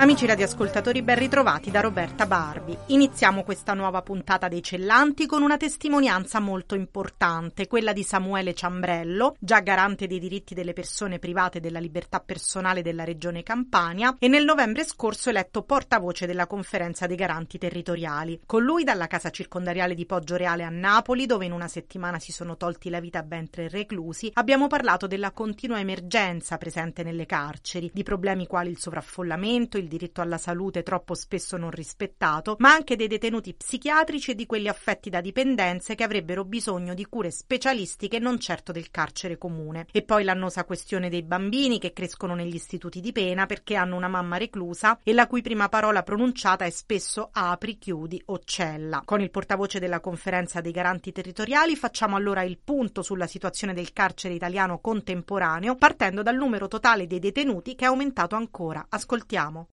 Amici radioascoltatori, ben ritrovati da Roberta Barbi. Iniziamo questa nuova puntata dei Cellanti con una testimonianza molto importante, quella di Samuele Ciambrello, già garante dei diritti delle persone private della libertà personale della Regione Campania e nel novembre scorso eletto portavoce della conferenza dei garanti territoriali. Con lui dalla casa circondariale di Poggio Reale a Napoli, dove in una settimana si sono tolti la vita ben tre reclusi, abbiamo parlato della continua emergenza presente nelle carceri, di problemi quali il sovraffollamento, il diritto alla salute troppo spesso non rispettato, ma anche dei detenuti psichiatrici e di quelli affetti da dipendenze che avrebbero bisogno di cure specialistiche non certo del carcere comune. E poi l'annosa questione dei bambini che crescono negli istituti di pena perché hanno una mamma reclusa e la cui prima parola pronunciata è spesso apri, chiudi o cella. Con il portavoce della conferenza dei garanti territoriali facciamo allora il punto sulla situazione del carcere italiano contemporaneo partendo dal numero totale dei detenuti che è aumentato ancora. Ascoltiamo.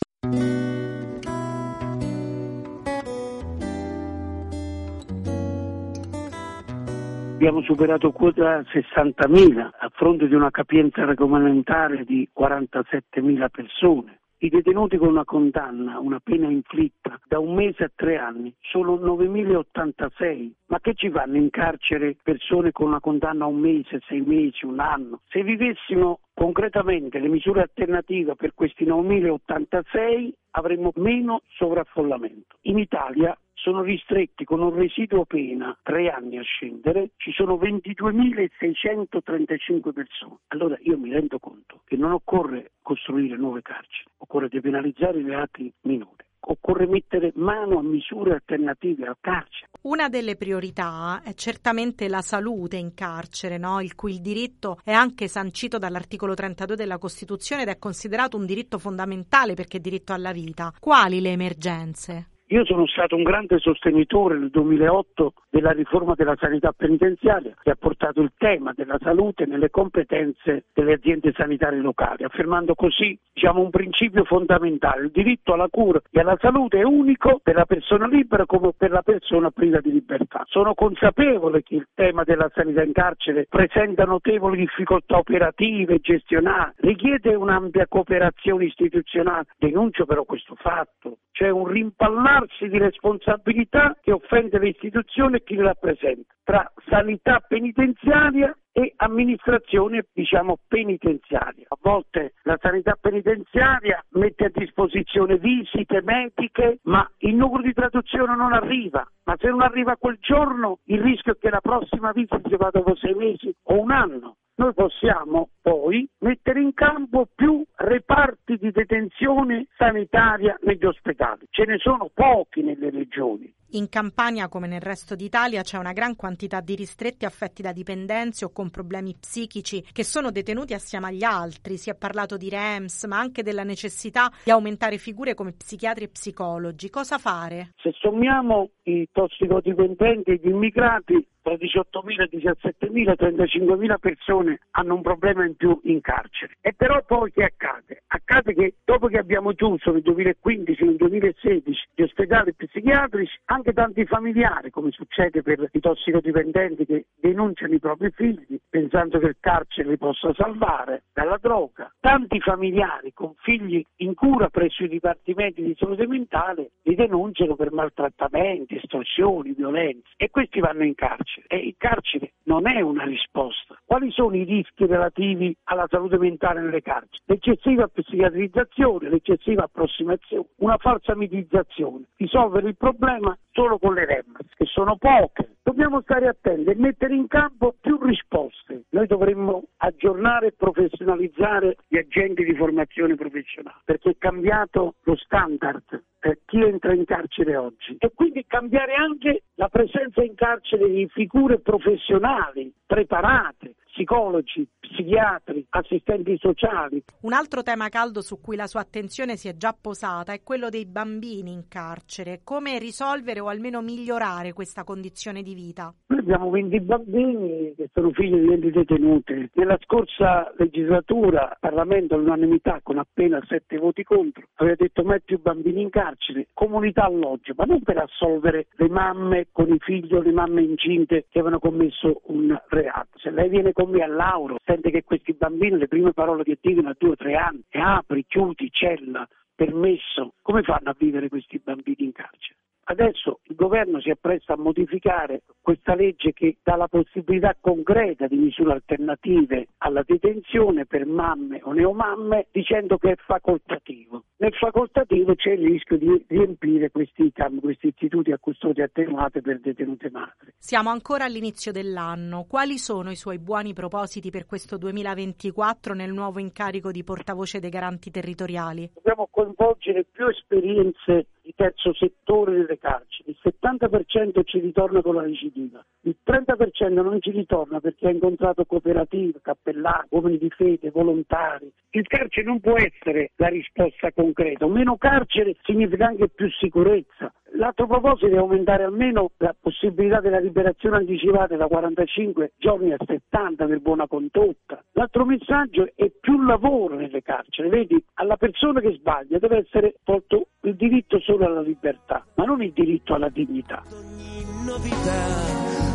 Abbiamo superato quota 60.000 a fronte di una capienza regolamentare di 47.000 persone. I detenuti con una condanna, una pena inflitta da un mese a tre anni, sono 9.086. Ma che ci fanno in carcere persone con una condanna a un mese, sei mesi, un anno? Se vivessimo concretamente le misure alternative per questi 9.086 avremmo meno sovraffollamento. In Italia sono ristretti con un residuo pena tre anni a scendere, ci sono 22.635 persone. Allora io mi rendo conto che non occorre costruire nuove carceri, occorre depenalizzare i reati minori occorre mettere mano a misure alternative al carcere. Una delle priorità è certamente la salute in carcere, no? il cui il diritto è anche sancito dall'articolo 32 della Costituzione ed è considerato un diritto fondamentale perché è diritto alla vita. Quali le emergenze? Io sono stato un grande sostenitore nel 2008 della riforma della sanità penitenziaria che ha portato il tema della salute nelle competenze delle aziende sanitarie locali, affermando così diciamo, un principio fondamentale. Il diritto alla cura e alla salute è unico per la persona libera come per la persona priva di libertà. Sono consapevole che il tema della sanità in carcere presenta notevoli difficoltà operative e gestionali, richiede un'ampia cooperazione istituzionale. Denuncio però questo fatto, c'è un rimpallare scarsi di responsabilità che offende le istituzioni e chi le rappresenta, tra sanità penitenziaria e amministrazione diciamo penitenziaria. A volte la sanità penitenziaria mette a disposizione visite mediche, ma il numero di traduzione non arriva. Ma se non arriva quel giorno, il rischio è che la prossima visita si va dopo sei mesi o un anno noi possiamo poi mettere in campo più reparti di detenzione sanitaria negli ospedali. Ce ne sono pochi nelle regioni. In Campania, come nel resto d'Italia, c'è una gran quantità di ristretti affetti da dipendenze o con problemi psichici che sono detenuti assieme agli altri. Si è parlato di REMS, ma anche della necessità di aumentare figure come psichiatri e psicologi. Cosa fare? Se sommiamo i tossicodipendenti e gli immigrati, tra 18.000, 17.000, 35.000 persone hanno un problema in più in carcere. E però poi che accade? Accade che dopo che abbiamo chiuso nel 2015 nel 2016 gli ospedali psichiatrici, anche tanti familiari, come succede per i tossicodipendenti che denunciano i propri figli pensando che il carcere li possa salvare dalla droga, tanti familiari con figli in cura presso i dipartimenti di salute mentale li denunciano per maltrattamenti, estorsioni, violenze e questi vanno in carcere. E il carcere non è una risposta. Quali sono i rischi relativi alla salute mentale nelle carceri? L'eccessiva psichiatrizzazione, l'eccessiva approssimazione, una falsa mitizzazione, risolvere il problema solo con le REMS, che sono poche. Dobbiamo stare attenti e mettere in campo più risposte. Noi dovremmo aggiornare e professionalizzare gli agenti di formazione professionale, perché è cambiato lo standard eh, chi entra in carcere oggi e quindi cambiare anche la presenza in carcere di figure professionali preparate, psicologi, psichiatri, assistenti sociali. Un altro tema caldo su cui la sua attenzione si è già posata è quello dei bambini in carcere. Come risolvere o almeno migliorare questa condizione di vita? Noi abbiamo 20 bambini che sono figli di enti detenuti. Nella scorsa legislatura il Parlamento all'unanimità con appena sette voti contro aveva detto mai più bambini in carcere, comunità alloggio, ma non per assolvere le mamme con i figli o le mamme incinte che avevano commesso un reato. Se lei viene con me a Lauro, sente che questi bambini le prime parole che dicono a due o tre anni è apri, chiudi, cella, permesso, come fanno a vivere questi bambini in carcere? Adesso il governo si appresta a modificare questa legge che dà la possibilità concreta di misure alternative alla detenzione per mamme o neomamme dicendo che è facoltativo. Nel facoltativo c'è il rischio di riempire questi, questi istituti a custodia attenuata per detenute madri. Siamo ancora all'inizio dell'anno. Quali sono i suoi buoni propositi per questo 2024 nel nuovo incarico di portavoce dei garanti territoriali? Dobbiamo coinvolgere più esperienze terzo settore nelle carceri. Il 70% ci ritorna con la recidiva, il 30% non ci ritorna perché ha incontrato cooperative, cappellani, uomini di fede, volontari. Il carcere non può essere la risposta concreta. Meno carcere significa anche più sicurezza. L'altro proposito è aumentare almeno la possibilità della liberazione anticipata da 45 giorni a 70 per buona condotta. L'altro messaggio è più lavoro nelle carceri. Vedi, alla persona che sbaglia deve essere tolto il diritto solo alla libertà, ma non il diritto alla dignità. Ogni novità,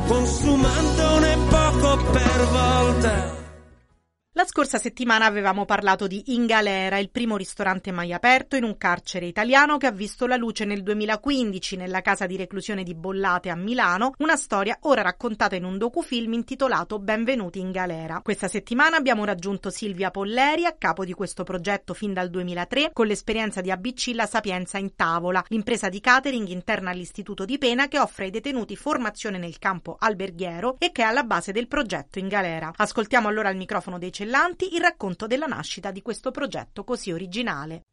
consumandone poco per volta. La scorsa settimana avevamo parlato di In Galera, il primo ristorante mai aperto in un carcere italiano che ha visto la luce nel 2015 nella casa di reclusione di Bollate a Milano, una storia ora raccontata in un docufilm intitolato Benvenuti in Galera. Questa settimana abbiamo raggiunto Silvia Polleri, a capo di questo progetto fin dal 2003, con l'esperienza di ABC La Sapienza in Tavola, l'impresa di catering interna all'Istituto di Pena che offre ai detenuti formazione nel campo alberghiero e che è alla base del progetto in galera. Ascoltiamo allora il microfono dei Cellanti il racconto della nascita di questo progetto così originale.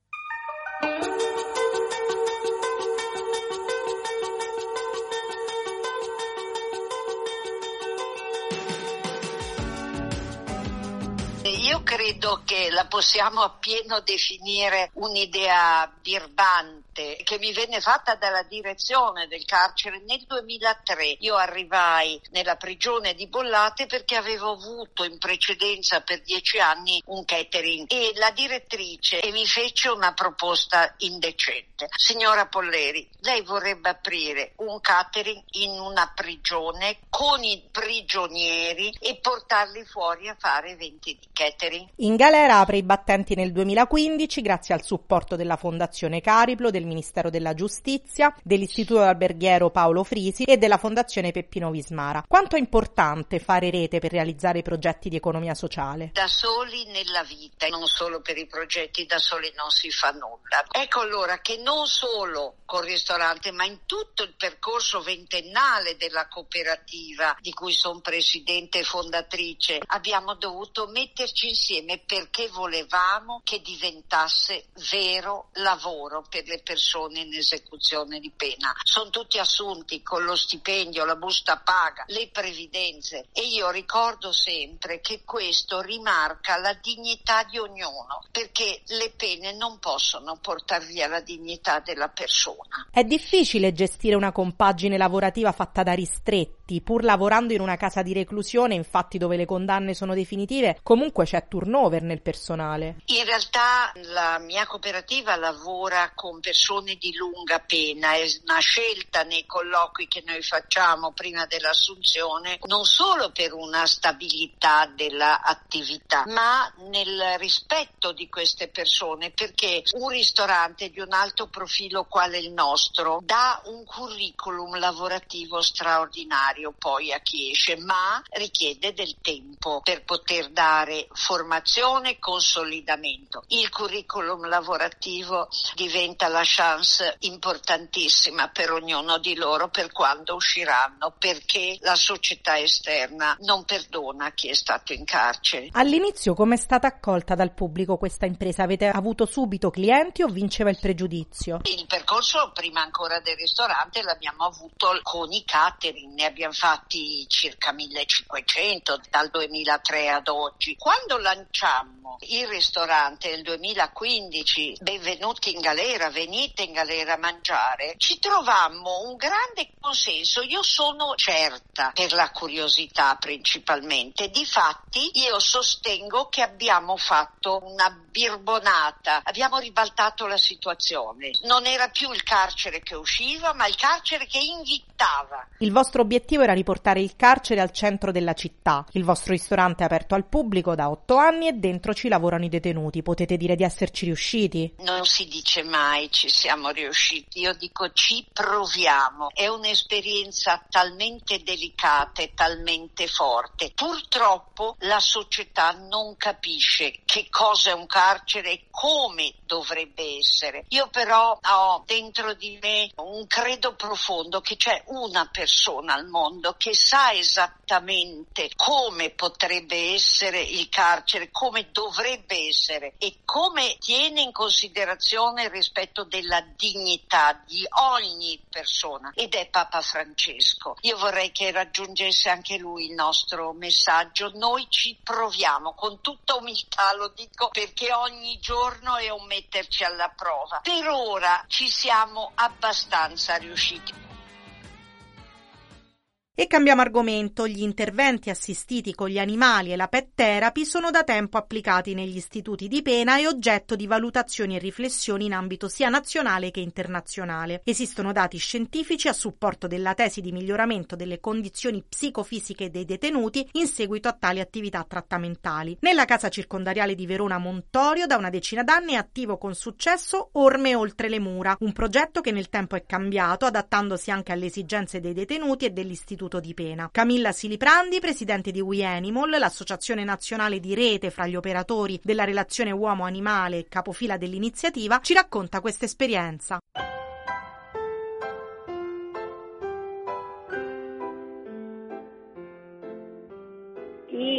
Io credo che la possiamo appieno definire un'idea birbante che mi venne fatta dalla direzione del carcere nel 2003. Io arrivai nella prigione di Bollate perché avevo avuto in precedenza per dieci anni un catering e la direttrice mi fece una proposta indecente. Signora Polleri, lei vorrebbe aprire un catering in una prigione con i prigionieri e portarli fuori a fare eventi di catering. In galera apre i battenti nel 2015 grazie al supporto della Fondazione Cariplo, del Ministero della Giustizia, dell'Istituto Alberghiero Paolo Frisi e della Fondazione Peppino Vismara. Quanto è importante fare rete per realizzare i progetti di economia sociale? Da soli nella vita, non solo per i progetti, da soli non si fa nulla. Ecco allora che non solo col ristorante, ma in tutto il percorso ventennale della cooperativa di cui sono presidente e fondatrice, abbiamo dovuto metterci insieme perché volevamo che diventasse vero lavoro per le persone in esecuzione di pena. Sono tutti assunti con lo stipendio, la busta paga, le previdenze e io ricordo sempre che questo rimarca la dignità di ognuno perché le pene non possono portare via la dignità della persona. È difficile gestire una compagine lavorativa fatta da ristretti, pur lavorando in una casa di reclusione, infatti dove le condanne sono definitive, comunque c'è turnover nel personale. In realtà la mia cooperativa lavora con persone di lunga pena, è una scelta nei colloqui che noi facciamo prima dell'assunzione, non solo per una stabilità dell'attività, ma nel rispetto di queste persone, perché un ristorante di un alto profilo quale il nostro dà un curriculum lavorativo straordinario necessario poi a chi esce, ma richiede del tempo per poter dare formazione e consolidamento. Il curriculum lavorativo diventa la chance importantissima per ognuno di loro per quando usciranno, perché la società esterna non perdona chi è stato in carcere. All'inizio come è stata accolta dal pubblico questa impresa? Avete avuto subito clienti o vinceva il pregiudizio? Il percorso prima ancora del ristorante l'abbiamo avuto con i catering, ne abbiamo fatti circa 1500 dal 2003 ad oggi. Quando lanciammo il ristorante nel 2015, benvenuti in galera, venite in galera a mangiare, ci trovammo un grande consenso. Io sono certa per la curiosità principalmente. Difatti io sostengo che abbiamo fatto una birbonata, abbiamo ribaltato la situazione. Non era più il carcere che usciva, ma il carcere che invitava. Il vostro obiettivo era riportare il carcere al centro della città. Il vostro ristorante è aperto al pubblico da otto anni e dentro ci lavorano i detenuti. Potete dire di esserci riusciti? Non si dice mai ci siamo riusciti, io dico ci proviamo. È un'esperienza talmente delicata e talmente forte. Purtroppo la società non capisce che cosa è un carcere e come dovrebbe essere. Io però ho dentro di me un credo profondo che c'è una persona al mondo che sa esattamente come potrebbe essere il carcere, come dovrebbe essere e come tiene in considerazione il rispetto della dignità di ogni persona ed è Papa Francesco. Io vorrei che raggiungesse anche lui il nostro messaggio. Noi ci proviamo con tutta umiltà, lo dico perché ogni giorno è un metterci alla prova. Per ora ci siamo abbastanza riusciti. E cambiamo argomento. Gli interventi assistiti con gli animali e la pet therapy sono da tempo applicati negli istituti di pena e oggetto di valutazioni e riflessioni in ambito sia nazionale che internazionale. Esistono dati scientifici a supporto della tesi di miglioramento delle condizioni psicofisiche dei detenuti in seguito a tali attività trattamentali. Nella casa circondariale di Verona Montorio da una decina d'anni è attivo con successo Orme oltre le mura, un progetto che nel tempo è cambiato adattandosi anche alle esigenze dei detenuti e dell'istituto istituto di pena. Camilla Siliprandi, presidente di We Animal, l'associazione nazionale di rete fra gli operatori della relazione uomo-animale e capofila dell'iniziativa, ci racconta questa esperienza.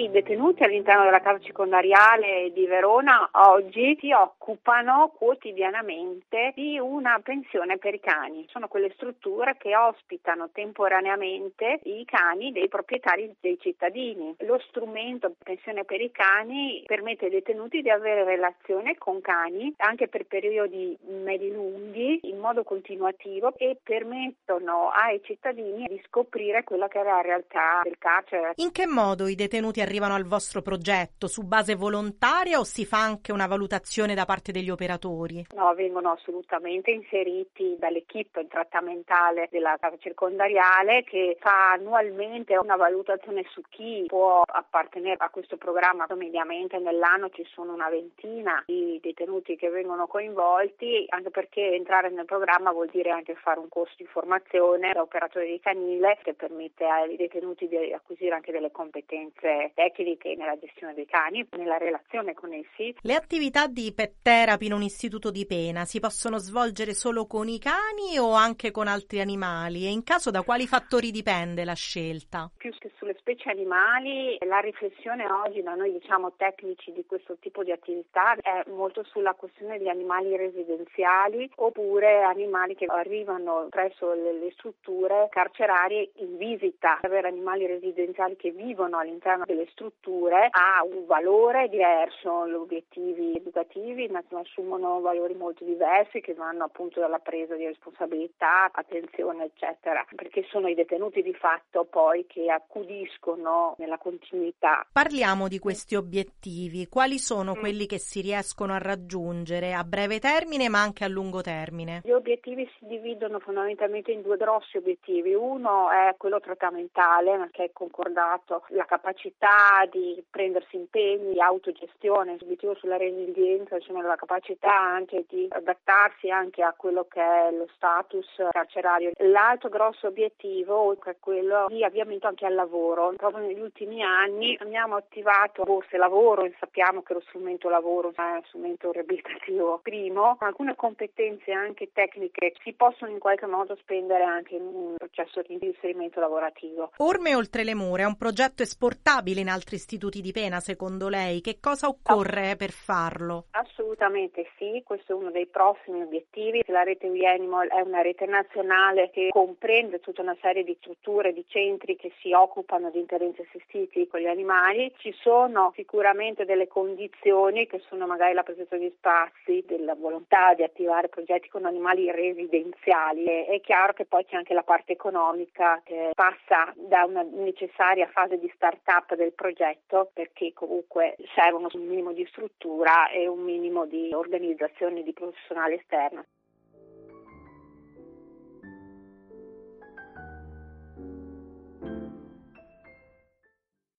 I detenuti all'interno della casa circondariale di Verona oggi si occupano quotidianamente di una pensione per i cani. Sono quelle strutture che ospitano temporaneamente i cani dei proprietari dei cittadini. Lo strumento pensione per i cani permette ai detenuti di avere relazione con cani anche per periodi medi lunghi in modo continuativo e permettono ai cittadini di scoprire quella che è la realtà del carcere. In che modo i detenuti arrivano al vostro progetto su base volontaria o si fa anche una valutazione da parte degli operatori? No, vengono assolutamente inseriti dall'equipe trattamentale della casa circondariale che fa annualmente una valutazione su chi può appartenere a questo programma. Mediamente nell'anno ci sono una ventina di detenuti che vengono coinvolti, anche perché entrare nel programma vuol dire anche fare un corso di formazione da operatore di canile che permette ai detenuti di acquisire anche delle competenze tecniche nella gestione dei cani, nella relazione con essi. Le attività di pet therapy in un istituto di pena si possono svolgere solo con i cani o anche con altri animali e in caso da quali fattori dipende la scelta? Più che specie animali, la riflessione oggi da noi diciamo tecnici di questo tipo di attività è molto sulla questione di animali residenziali oppure animali che arrivano presso le, le strutture carcerarie in visita. Avere animali residenziali che vivono all'interno delle strutture ha un valore diverso, gli obiettivi educativi assumono valori molto diversi che vanno appunto dalla presa di responsabilità, attenzione eccetera, perché sono i detenuti di fatto poi che accudiscono nella continuità. Parliamo di questi obiettivi, quali sono mm. quelli che si riescono a raggiungere a breve termine ma anche a lungo termine? Gli obiettivi si dividono fondamentalmente in due grossi obiettivi, uno è quello trattamentale che è concordato, la capacità di prendersi impegni, di autogestione, l'obiettivo sulla resilienza, insomma la capacità anche di adattarsi anche a quello che è lo status carcerario. L'altro grosso obiettivo è quello di avviamento anche al lavoro. Proprio negli ultimi anni abbiamo attivato borse lavoro e sappiamo che lo strumento lavoro è uno strumento riabilitativo primo. Alcune competenze anche tecniche si possono in qualche modo spendere anche in un processo di inserimento lavorativo. Orme oltre le mura è un progetto esportabile in altri istituti di pena, secondo lei? Che cosa occorre per farlo? Assolutamente sì, questo è uno dei prossimi obiettivi. La rete WeAnimal è una rete nazionale che comprende tutta una serie di strutture, di centri che si occupano di interventi assistiti con gli animali. Ci sono sicuramente delle condizioni che sono magari la presenza di spazi, della volontà di attivare progetti con animali residenziali. È chiaro che poi c'è anche la parte economica che passa da una necessaria fase di start-up del progetto perché comunque servono un minimo di struttura e un minimo di organizzazione di professionale esterno.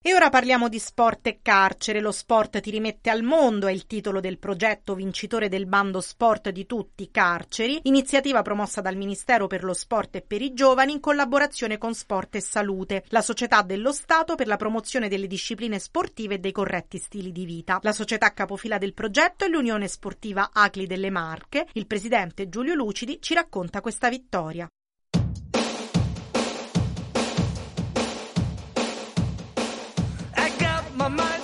E ora parliamo di sport e carcere. Lo sport ti rimette al mondo è il titolo del progetto vincitore del bando Sport di tutti carceri, iniziativa promossa dal Ministero per lo Sport e per i giovani in collaborazione con Sport e Salute, la società dello Stato per la promozione delle discipline sportive e dei corretti stili di vita. La società capofila del progetto è l'Unione Sportiva Acli delle Marche. Il presidente Giulio Lucidi ci racconta questa vittoria. my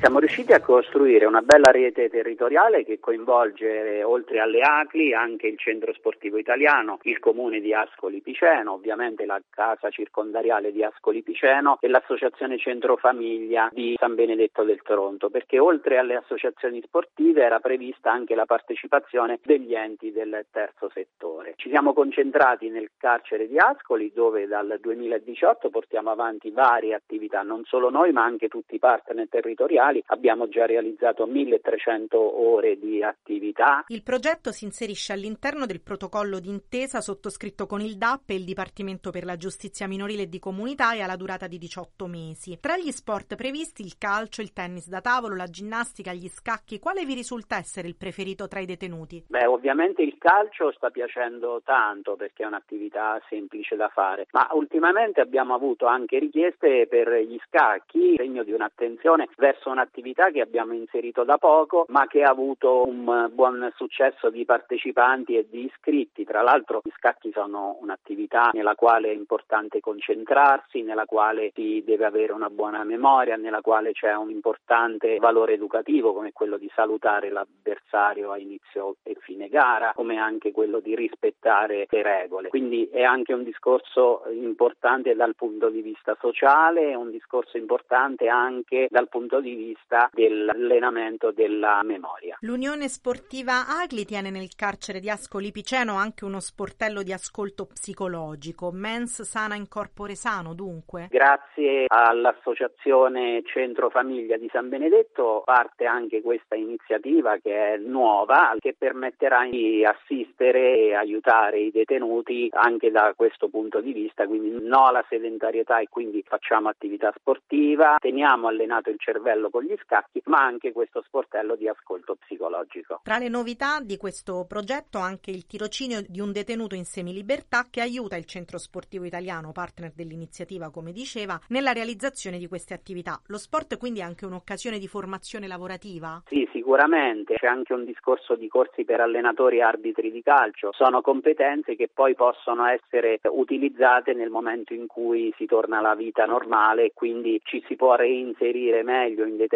Siamo riusciti a costruire una bella rete territoriale che coinvolge oltre alle ACLI anche il centro sportivo italiano, il comune di Ascoli Piceno, ovviamente la casa circondariale di Ascoli Piceno e l'associazione Centro Famiglia di San Benedetto del Toronto, perché oltre alle associazioni sportive era prevista anche la partecipazione degli enti del terzo settore. Ci siamo concentrati nel carcere di Ascoli dove dal 2018 portiamo avanti varie attività, non solo noi ma anche tutti i partner territoriali nazionali. Abbiamo già realizzato 1300 ore di attività. Il progetto si inserisce all'interno del protocollo d'intesa sottoscritto con il DAP e il Dipartimento per la Giustizia Minorile e di Comunità e alla durata di 18 mesi. Tra gli sport previsti il calcio, il tennis da tavolo, la ginnastica, gli scacchi, quale vi risulta essere il preferito tra i detenuti? Beh, ovviamente il calcio sta piacendo tanto perché è un'attività semplice da fare, ma ultimamente abbiamo avuto anche richieste per gli scacchi, segno di un'attenzione verso una un'attività che abbiamo inserito da poco ma che ha avuto un buon successo di partecipanti e di iscritti. Tra l'altro gli scacchi sono un'attività nella quale è importante concentrarsi, nella quale si deve avere una buona memoria, nella quale c'è un importante valore educativo come quello di salutare l'avversario a inizio e fine gara, come anche quello di rispettare le regole. Quindi è anche un discorso importante dal punto di vista sociale, è un discorso importante anche dal punto di vista vista dell'allenamento della memoria. L'Unione Sportiva Agli tiene nel carcere di Ascoli Piceno anche uno sportello di ascolto psicologico, Mens Sana in Corpore Sano dunque. Grazie all'Associazione Centro Famiglia di San Benedetto parte anche questa iniziativa che è nuova, che permetterà di assistere e aiutare i detenuti anche da questo punto di vista, quindi no alla sedentarietà e quindi facciamo attività sportiva, teniamo allenato il cervello con con gli scacchi, ma anche questo sportello di ascolto psicologico. Tra le novità di questo progetto anche il tirocinio di un detenuto in semilibertà che aiuta il centro sportivo italiano, partner dell'iniziativa come diceva, nella realizzazione di queste attività. Lo sport quindi è anche un'occasione di formazione lavorativa? Sì, sicuramente. C'è anche un discorso di corsi per allenatori e arbitri di calcio. Sono competenze che poi possono essere utilizzate nel momento in cui si torna alla vita normale e quindi ci si può reinserire meglio in determinati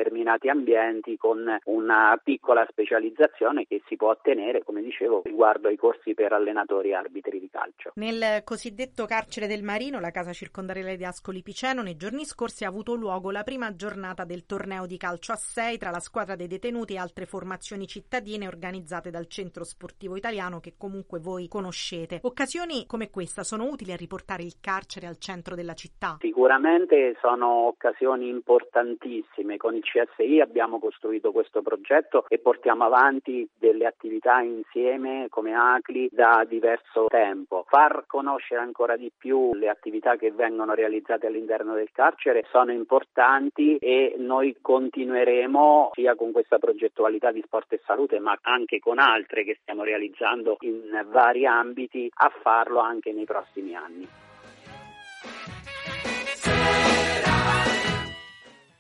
ambienti con una piccola specializzazione che si può ottenere, come dicevo, riguardo ai corsi per allenatori e arbitri di calcio. Nel cosiddetto carcere del Marino, la casa circondariale di Ascoli Piceno, nei giorni scorsi ha avuto luogo la prima giornata del torneo di calcio a 6 tra la squadra dei detenuti e altre formazioni cittadine organizzate dal Centro Sportivo Italiano che comunque voi conoscete. Occasioni come questa sono utili a riportare il carcere al centro della città? Sicuramente sono occasioni importantissime. Con con il CSI abbiamo costruito questo progetto e portiamo avanti delle attività insieme come ACLI da diverso tempo. Far conoscere ancora di più le attività che vengono realizzate all'interno del carcere sono importanti e noi continueremo sia con questa progettualità di sport e salute ma anche con altre che stiamo realizzando in vari ambiti a farlo anche nei prossimi anni.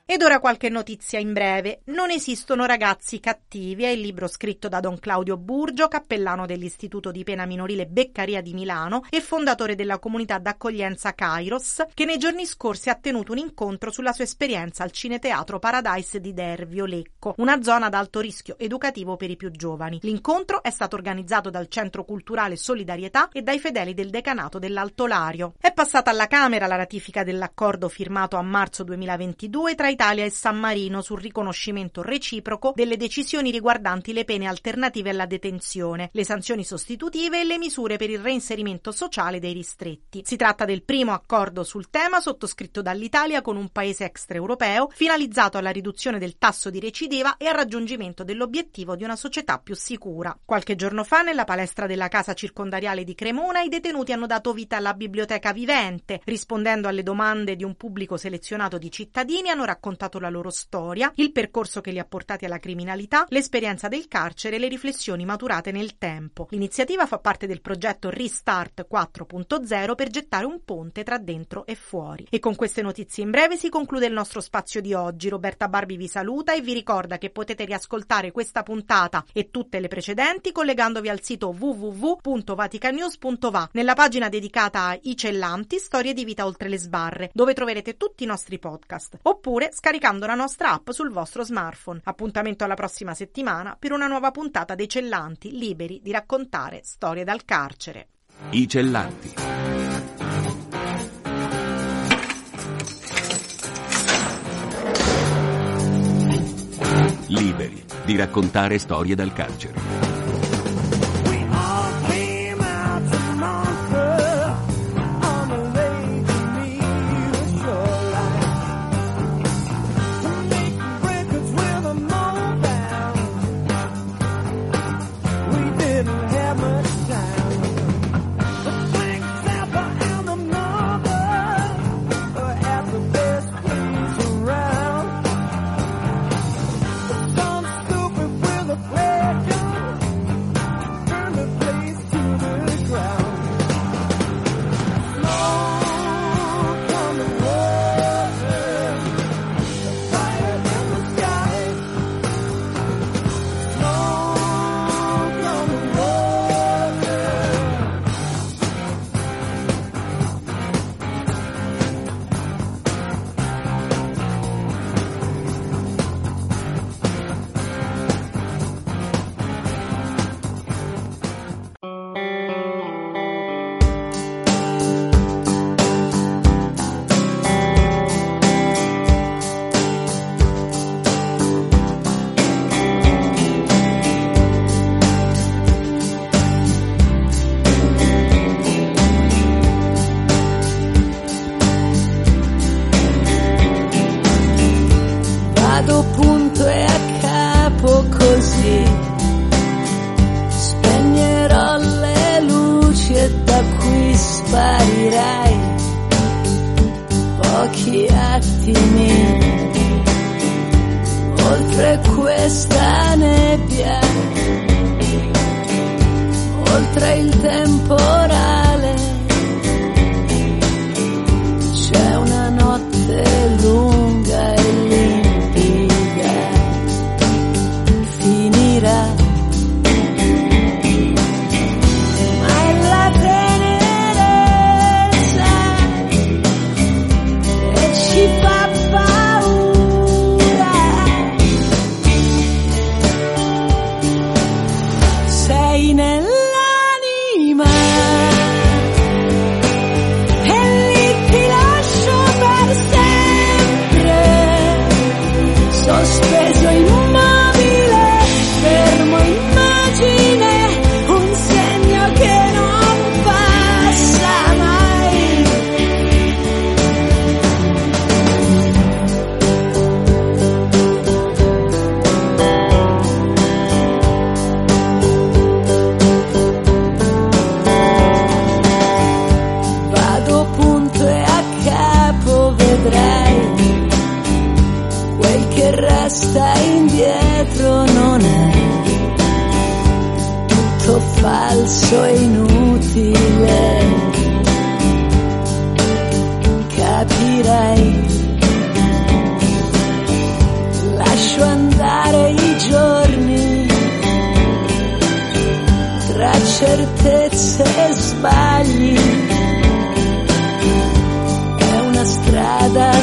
Ed ora qualche notizia in breve. Non esistono ragazzi cattivi, è il libro scritto da Don Claudio Burgio, cappellano dell'Istituto di Pena Minorile Beccaria di Milano e fondatore della comunità d'accoglienza Kairos, che nei giorni scorsi ha tenuto un incontro sulla sua esperienza al Cineteatro Paradise di Dervio, Lecco, una zona ad alto rischio educativo per i più giovani. L'incontro è stato organizzato dal Centro Culturale Solidarietà e dai fedeli del decanato dell'Alto Lario. È passata alla Camera la ratifica dell'accordo firmato a marzo 2022 tra Italia e San Marino sul riconoscimento reciproco delle decisioni riguardanti le pene alternative alla detenzione, le sanzioni sostitutive e le misure per il reinserimento sociale dei ristretti. Si tratta del primo accordo sul tema sottoscritto dall'Italia con un paese extraeuropeo finalizzato alla riduzione del tasso di recidiva e al raggiungimento dell'obiettivo di una società più sicura. Qualche giorno fa nella palestra della casa circondariale di Cremona i detenuti hanno dato vita alla biblioteca vivente, rispondendo alle domande di un pubblico selezionato di cittadini hanno raccontato raccontato la loro storia, il percorso che li ha portati alla criminalità, l'esperienza del carcere e le riflessioni maturate nel tempo. L'iniziativa fa parte del progetto Restart 4.0 per gettare un ponte tra dentro e fuori. E con queste notizie in breve si conclude il nostro spazio di oggi. Roberta Barbi vi saluta e vi ricorda che potete riascoltare questa puntata e tutte le precedenti collegandovi al sito www.vaticanews.va nella pagina dedicata a I Cellanti, storie di vita oltre le sbarre, dove troverete tutti i nostri podcast. Oppure scaricando la nostra app sul vostro smartphone. Appuntamento alla prossima settimana per una nuova puntata dei Cellanti, liberi di raccontare storie dal carcere. I Cellanti. Liberi di raccontare storie dal carcere. sempre questa nebbia, oltre il temporale.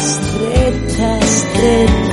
estreta, estreta.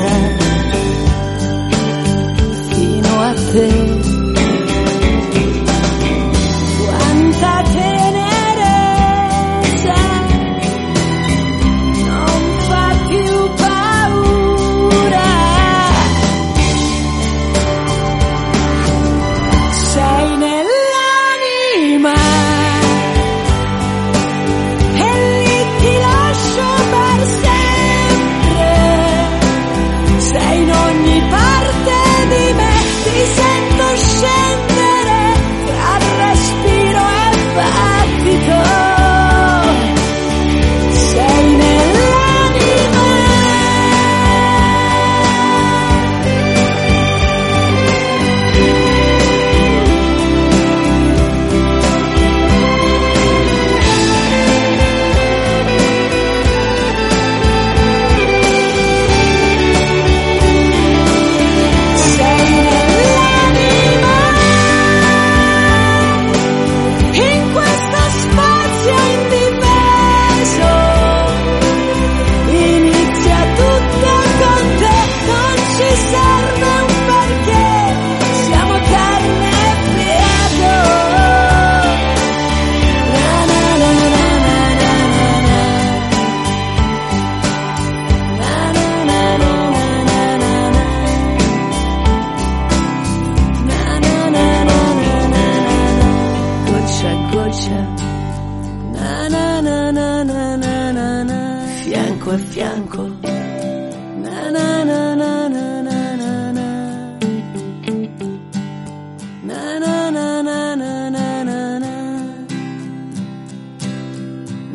Na na na na na na na na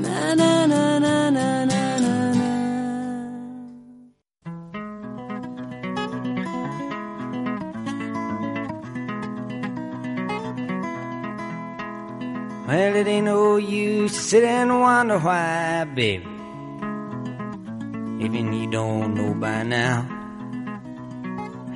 na na na na na na Well, it ain't no use to sit and wonder why, baby. Even you don't know by now.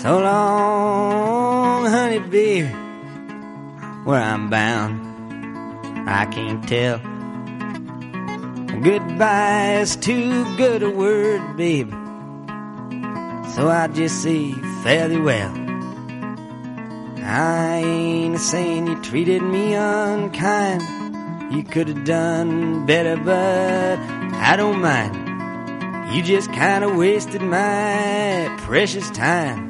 So long, honey, baby, where I'm bound, I can't tell. Goodbye is too good a word, babe. So I just say fairly well. I ain't saying you treated me unkind. You could have done better, but I don't mind. You just kind of wasted my precious time.